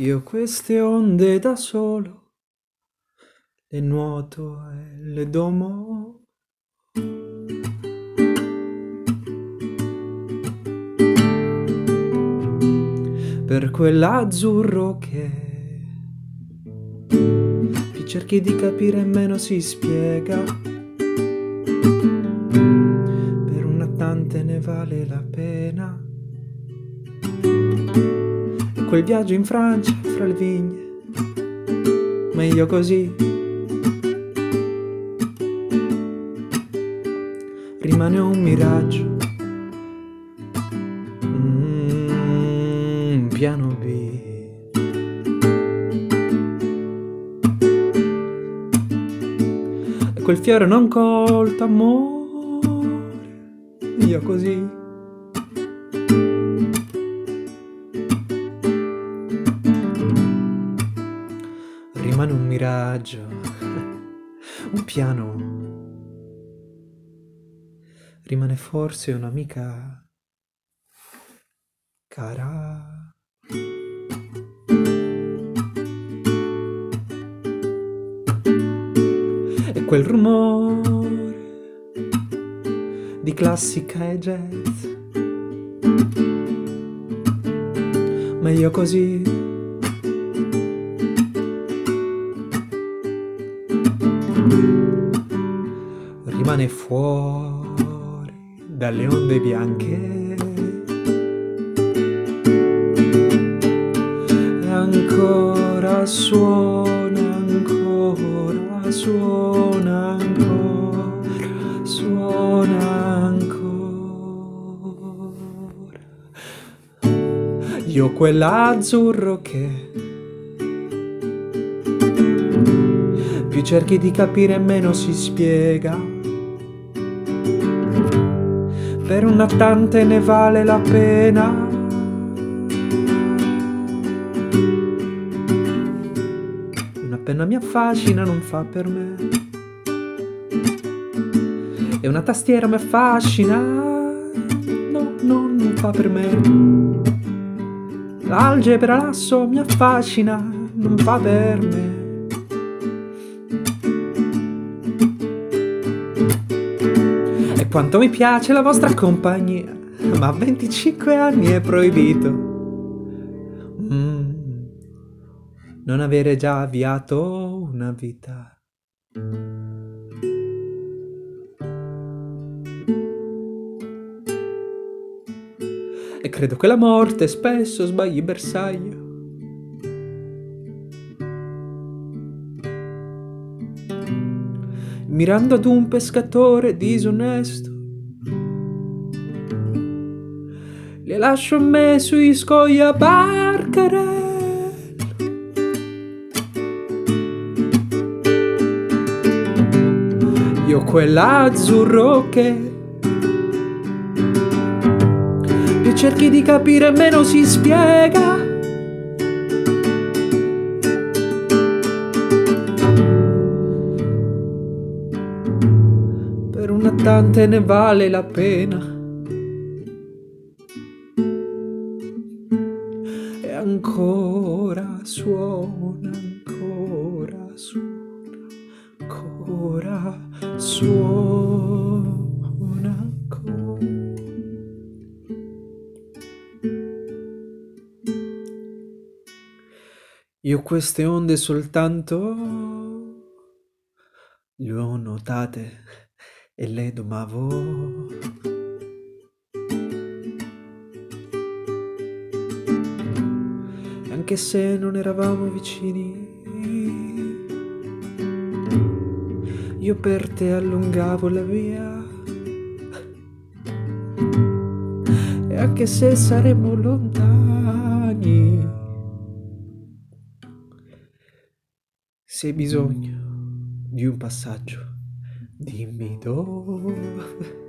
Io queste onde da solo le nuoto e le domo. Per quell'azzurro che più cerchi di capire meno si spiega. Per un natante ne vale la pena quel viaggio in Francia fra le vigne. Meglio così. Rimane un miraggio. Mm, piano B. E quel fiore non colto, amore. Io così. Rimane un miraggio, un piano, rimane forse un'amica cara. E quel rumore di classica e jazz, meglio così. Rimane fuori dalle onde bianche. E ancora suona, ancora suona, ancora suona ancora. Io quell'azzurro che più cerchi di capire meno si spiega per un natante ne vale la pena. Una penna mi affascina, non fa per me. E una tastiera mi affascina, no, no, non fa per me. L'algebra lasso mi affascina, non fa per me. Quanto mi piace la vostra compagnia, ma a 25 anni è proibito. Mm, non avere già avviato una vita. E credo che la morte spesso sbagli bersaglio. Mirando ad un pescatore disonesto. Le lascio a me sui scogli a barcarello. Io quell'azzurro che più cerchi di capire meno si spiega. Tante ne vale la pena. E ancora suona, ancora suona, ancora suona. Io queste onde soltanto le ho notate e le domavo. Anche se non eravamo vicini, io per te allungavo la via. E anche se saremo lontani, se hai bisogno di un passaggio Dime dos.